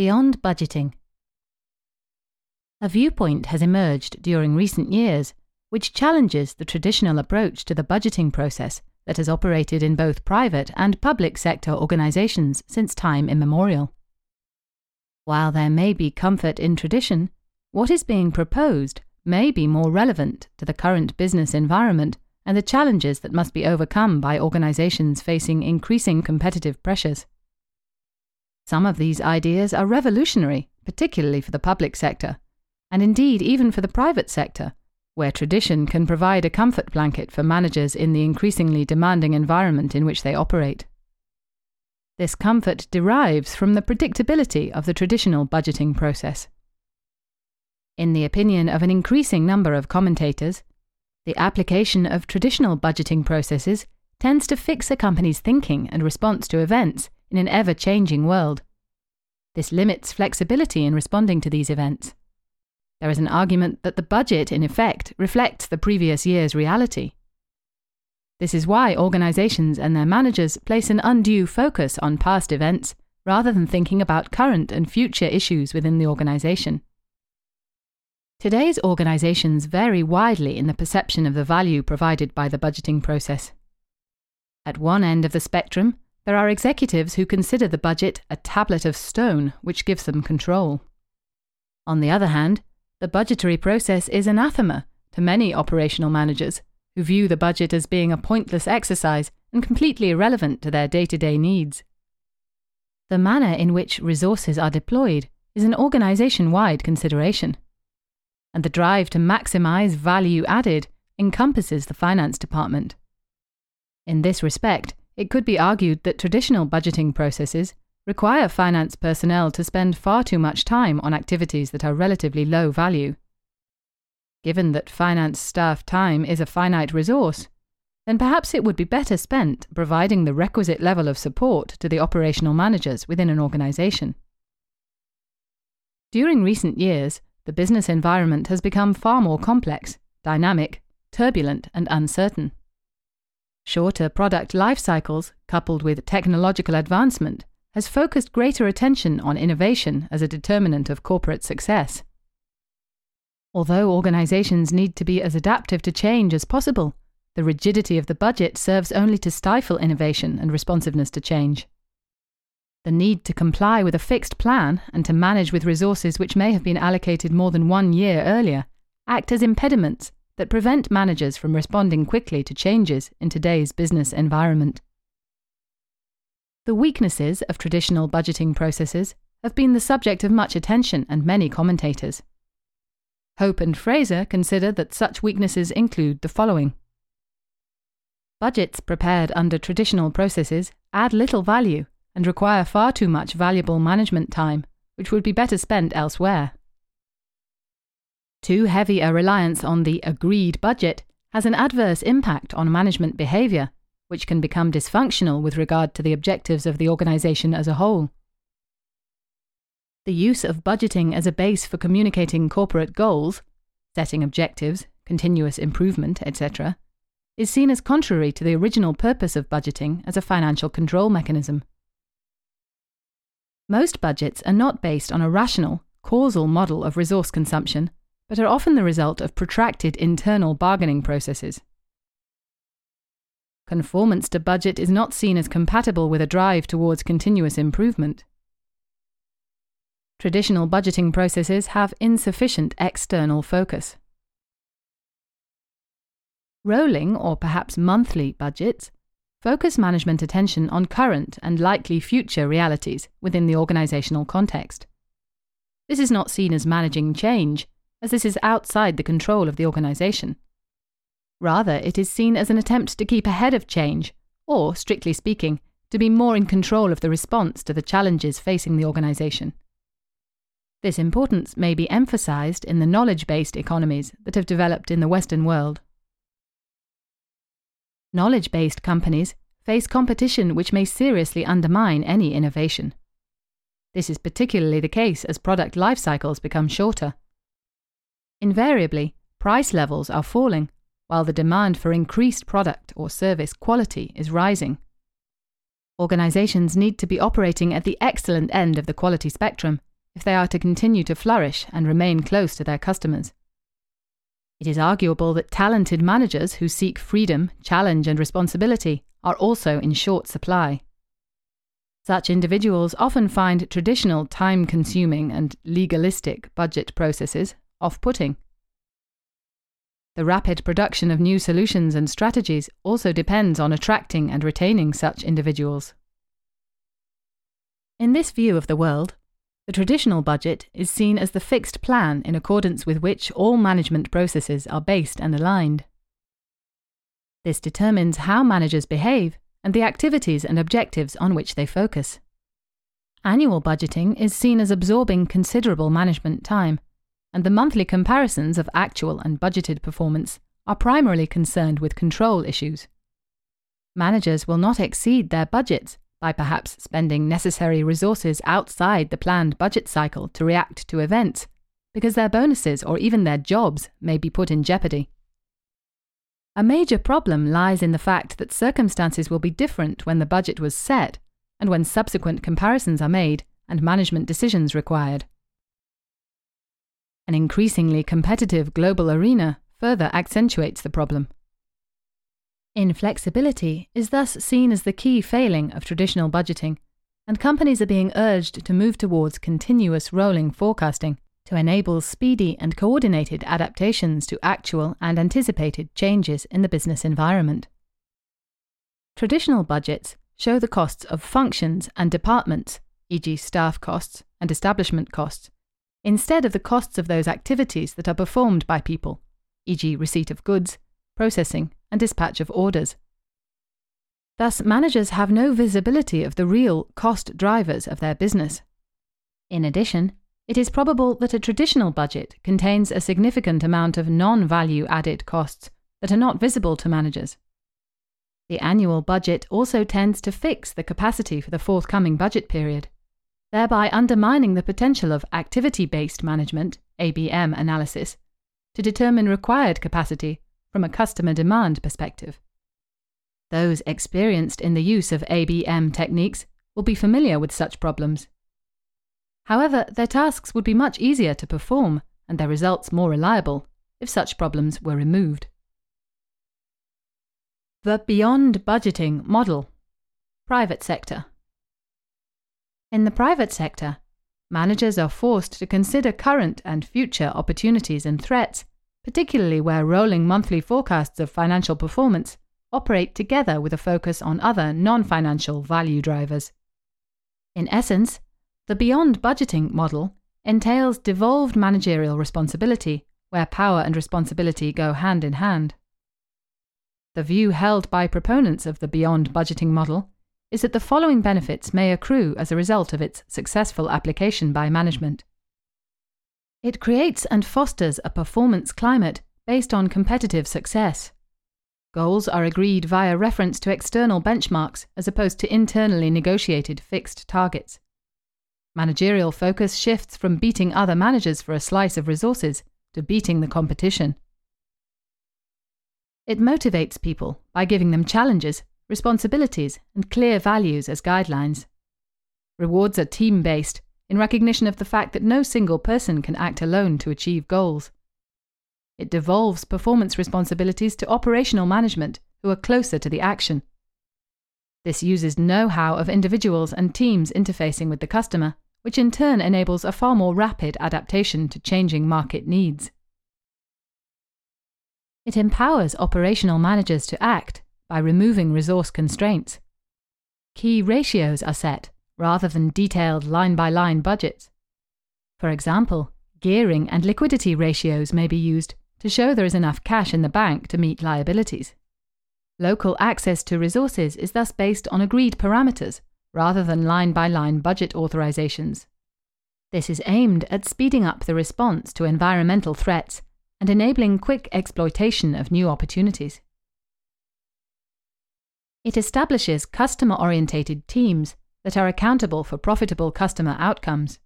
Beyond budgeting. A viewpoint has emerged during recent years which challenges the traditional approach to the budgeting process that has operated in both private and public sector organizations since time immemorial. While there may be comfort in tradition, what is being proposed may be more relevant to the current business environment and the challenges that must be overcome by organizations facing increasing competitive pressures. Some of these ideas are revolutionary, particularly for the public sector, and indeed even for the private sector, where tradition can provide a comfort blanket for managers in the increasingly demanding environment in which they operate. This comfort derives from the predictability of the traditional budgeting process. In the opinion of an increasing number of commentators, the application of traditional budgeting processes tends to fix a company's thinking and response to events in an ever changing world. This limits flexibility in responding to these events. There is an argument that the budget, in effect, reflects the previous year's reality. This is why organizations and their managers place an undue focus on past events rather than thinking about current and future issues within the organization. Today's organizations vary widely in the perception of the value provided by the budgeting process. At one end of the spectrum, there are executives who consider the budget a tablet of stone which gives them control. On the other hand, the budgetary process is anathema to many operational managers who view the budget as being a pointless exercise and completely irrelevant to their day to day needs. The manner in which resources are deployed is an organization wide consideration. And the drive to maximize value added encompasses the finance department. In this respect, it could be argued that traditional budgeting processes require finance personnel to spend far too much time on activities that are relatively low value. Given that finance staff time is a finite resource, then perhaps it would be better spent providing the requisite level of support to the operational managers within an organization. During recent years, the business environment has become far more complex, dynamic, turbulent, and uncertain. Shorter product life cycles, coupled with technological advancement, has focused greater attention on innovation as a determinant of corporate success. Although organizations need to be as adaptive to change as possible, the rigidity of the budget serves only to stifle innovation and responsiveness to change. The need to comply with a fixed plan and to manage with resources which may have been allocated more than one year earlier act as impediments that prevent managers from responding quickly to changes in today's business environment. The weaknesses of traditional budgeting processes have been the subject of much attention and many commentators. Hope and Fraser consider that such weaknesses include the following Budgets prepared under traditional processes add little value and require far too much valuable management time, which would be better spent elsewhere. Too heavy a reliance on the agreed budget has an adverse impact on management behaviour, which can become dysfunctional with regard to the objectives of the organisation as a whole. The use of budgeting as a base for communicating corporate goals, setting objectives, continuous improvement, etc., is seen as contrary to the original purpose of budgeting as a financial control mechanism. Most budgets are not based on a rational, causal model of resource consumption but are often the result of protracted internal bargaining processes. Conformance to budget is not seen as compatible with a drive towards continuous improvement. Traditional budgeting processes have insufficient external focus. Rolling or perhaps monthly budgets focus management attention on current and likely future realities within the organizational context. This is not seen as managing change, as this is outside the control of the organisation. Rather, it is seen as an attempt to keep ahead of change, or, strictly speaking, to be more in control of the response to the challenges facing the organisation. This importance may be emphasised in the knowledge based economies that have developed in the Western world. Knowledge based companies face competition which may seriously undermine any innovation. This is particularly the case as product life cycles become shorter. Invariably, price levels are falling, while the demand for increased product or service quality is rising. Organizations need to be operating at the excellent end of the quality spectrum if they are to continue to flourish and remain close to their customers. It is arguable that talented managers who seek freedom, challenge, and responsibility are also in short supply. Such individuals often find traditional time consuming and legalistic budget processes off putting. The rapid production of new solutions and strategies also depends on attracting and retaining such individuals. In this view of the world, the traditional budget is seen as the fixed plan in accordance with which all management processes are based and aligned. This determines how managers behave and the activities and objectives on which they focus. Annual budgeting is seen as absorbing considerable management time, and the monthly comparisons of actual and budgeted performance are primarily concerned with control issues. Managers will not exceed their budgets by perhaps spending necessary resources outside the planned budget cycle to react to events, because their bonuses or even their jobs may be put in jeopardy. A major problem lies in the fact that circumstances will be different when the budget was set and when subsequent comparisons are made and management decisions required. An increasingly competitive global arena further accentuates the problem. Inflexibility is thus seen as the key failing of traditional budgeting, and companies are being urged to move towards continuous rolling forecasting to enable speedy and coordinated adaptations to actual and anticipated changes in the business environment. Traditional budgets show the costs of functions and departments, e.g., staff costs and establishment costs, instead of the costs of those activities that are performed by people, e.g., receipt of goods, processing, and dispatch of orders. Thus, managers have no visibility of the real cost drivers of their business. In addition, it is probable that a traditional budget contains a significant amount of non value added costs that are not visible to managers. The annual budget also tends to fix the capacity for the forthcoming budget period, thereby undermining the potential of activity based management, ABM analysis, to determine required capacity from a customer demand perspective. Those experienced in the use of ABM techniques will be familiar with such problems. However, their tasks would be much easier to perform and their results more reliable if such problems were removed. The Beyond Budgeting Model Private Sector In the private sector, managers are forced to consider current and future opportunities and threats particularly where rolling monthly forecasts of financial performance operate together with a focus on other non financial value drivers. In essence, the beyond budgeting model entails devolved managerial responsibility, where power and responsibility go hand in hand. The view held by proponents of the beyond budgeting model is that the following benefits may accrue as a result of its successful application by management. It creates and fosters a performance climate based on competitive success. Goals are agreed via reference to external benchmarks as opposed to internally negotiated fixed targets. Managerial focus shifts from beating other managers for a slice of resources to beating the competition. It motivates people by giving them challenges, responsibilities, and clear values as guidelines. Rewards are team based in recognition of the fact that no single person can act alone to achieve goals. It devolves performance responsibilities to operational management who are closer to the action. This uses know how of individuals and teams interfacing with the customer, which in turn enables a far more rapid adaptation to changing market needs. It empowers operational managers to act by removing resource constraints. Key ratios are set rather than detailed line by line budgets. For example, gearing and liquidity ratios may be used to show there is enough cash in the bank to meet liabilities. Local access to resources is thus based on agreed parameters rather than line by line budget authorizations. This is aimed at speeding up the response to environmental threats and enabling quick exploitation of new opportunities. It establishes customer orientated teams that are accountable for profitable customer outcomes.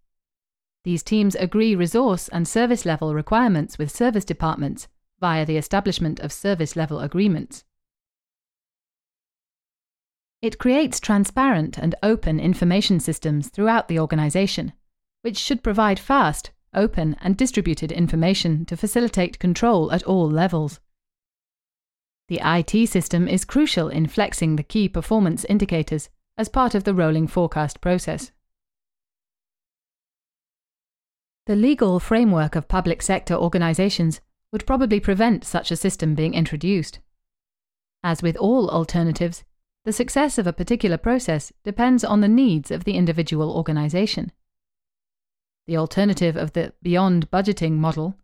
These teams agree resource and service level requirements with service departments via the establishment of service level agreements. It creates transparent and open information systems throughout the organization, which should provide fast, open, and distributed information to facilitate control at all levels. The IT system is crucial in flexing the key performance indicators as part of the rolling forecast process. The legal framework of public sector organisations would probably prevent such a system being introduced. As with all alternatives, the success of a particular process depends on the needs of the individual organisation. The alternative of the beyond budgeting model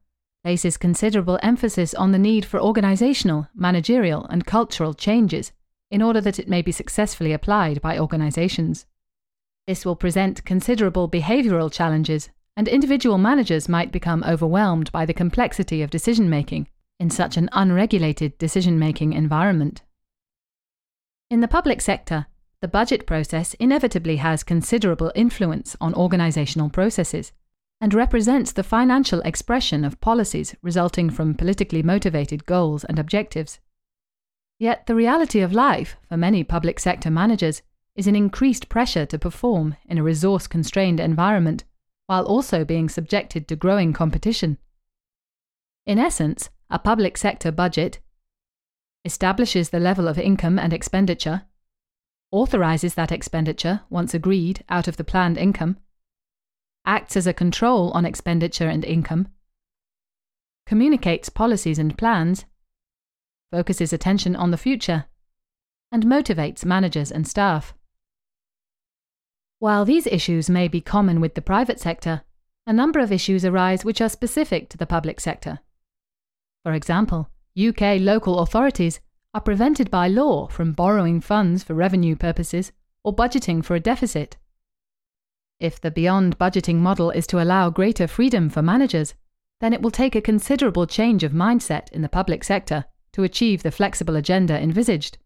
places considerable emphasis on the need for organisational, managerial, and cultural changes in order that it may be successfully applied by organisations. This will present considerable behavioural challenges, and individual managers might become overwhelmed by the complexity of decision making in such an unregulated decision making environment. In the public sector, the budget process inevitably has considerable influence on organisational processes and represents the financial expression of policies resulting from politically motivated goals and objectives. Yet the reality of life for many public sector managers is an increased pressure to perform in a resource constrained environment while also being subjected to growing competition. In essence, a public sector budget establishes the level of income and expenditure, authorizes that expenditure once agreed out of the planned income, acts as a control on expenditure and income, communicates policies and plans, focuses attention on the future, and motivates managers and staff. While these issues may be common with the private sector, a number of issues arise which are specific to the public sector. For example, UK local authorities are prevented by law from borrowing funds for revenue purposes or budgeting for a deficit. If the beyond budgeting model is to allow greater freedom for managers, then it will take a considerable change of mindset in the public sector to achieve the flexible agenda envisaged,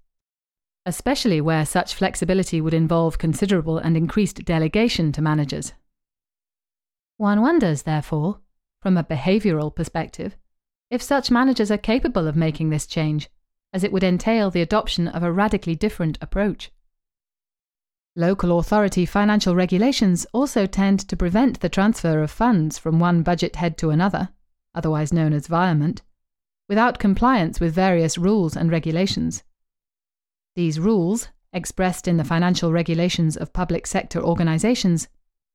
especially where such flexibility would involve considerable and increased delegation to managers. One wonders, therefore, from a behavioural perspective, if such managers are capable of making this change, as it would entail the adoption of a radically different approach. Local authority financial regulations also tend to prevent the transfer of funds from one budget head to another, otherwise known as virement, without compliance with various rules and regulations. These rules, expressed in the financial regulations of public sector organisations,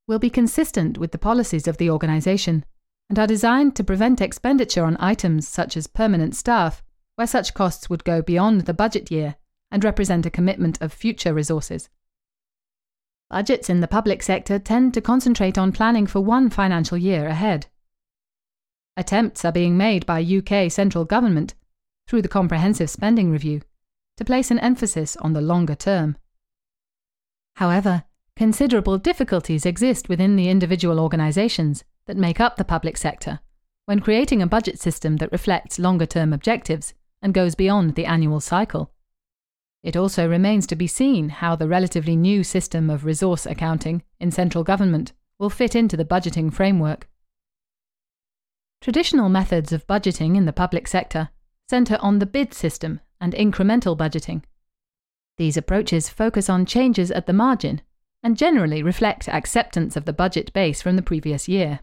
will be consistent with the policies of the organisation and are designed to prevent expenditure on items such as permanent staff, where such costs would go beyond the budget year and represent a commitment of future resources. Budgets in the public sector tend to concentrate on planning for one financial year ahead. Attempts are being made by UK central government, through the Comprehensive Spending Review, to place an emphasis on the longer term. However, considerable difficulties exist within the individual organisations that make up the public sector when creating a budget system that reflects longer term objectives and goes beyond the annual cycle. It also remains to be seen how the relatively new system of resource accounting in central government will fit into the budgeting framework. Traditional methods of budgeting in the public sector centre on the bid system and incremental budgeting. These approaches focus on changes at the margin and generally reflect acceptance of the budget base from the previous year.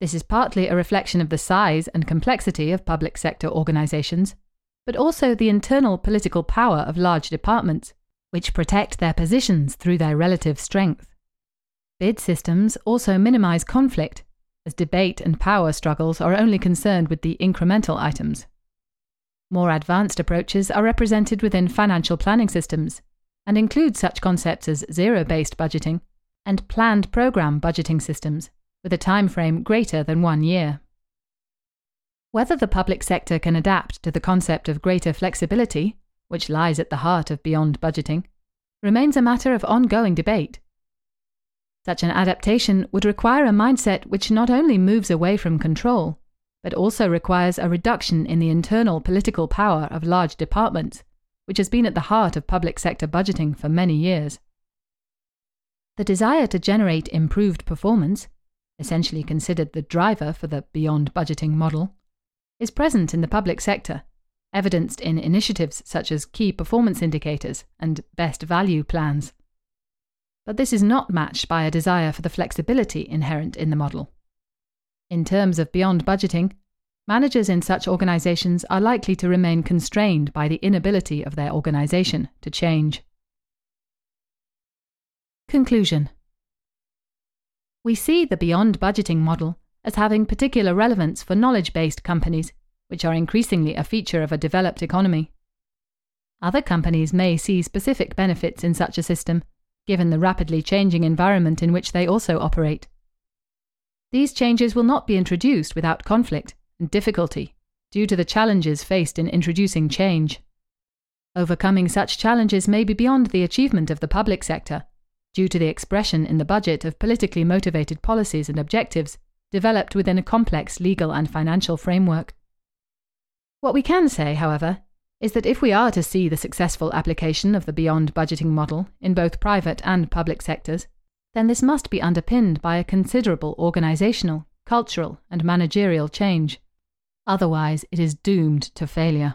This is partly a reflection of the size and complexity of public sector organisations, but also the internal political power of large departments, which protect their positions through their relative strength. Bid systems also minimise conflict as debate and power struggles are only concerned with the incremental items. More advanced approaches are represented within financial planning systems and include such concepts as zero based budgeting and planned program budgeting systems with a time frame greater than one year. Whether the public sector can adapt to the concept of greater flexibility, which lies at the heart of beyond budgeting, remains a matter of ongoing debate. Such an adaptation would require a mindset which not only moves away from control, but also requires a reduction in the internal political power of large departments, which has been at the heart of public sector budgeting for many years. The desire to generate improved performance, essentially considered the driver for the beyond budgeting model, is present in the public sector, evidenced in initiatives such as key performance indicators and best value plans. but this is not matched by a desire for the flexibility inherent in the model. In terms of beyond budgeting, managers in such organizations are likely to remain constrained by the inability of their organization to change. Conclusion We see the beyond budgeting model as having particular relevance for knowledge based companies, which are increasingly a feature of a developed economy. Other companies may see specific benefits in such a system, given the rapidly changing environment in which they also operate. These changes will not be introduced without conflict and difficulty due to the challenges faced in introducing change. Overcoming such challenges may be beyond the achievement of the public sector, due to the expression in the budget of politically motivated policies and objectives developed within a complex legal and financial framework. What we can say, however, is that if we are to see the successful application of the beyond budgeting model in both private and public sectors, then this must be underpinned by a considerable organisational, cultural, and managerial change. Otherwise, it is doomed to failure.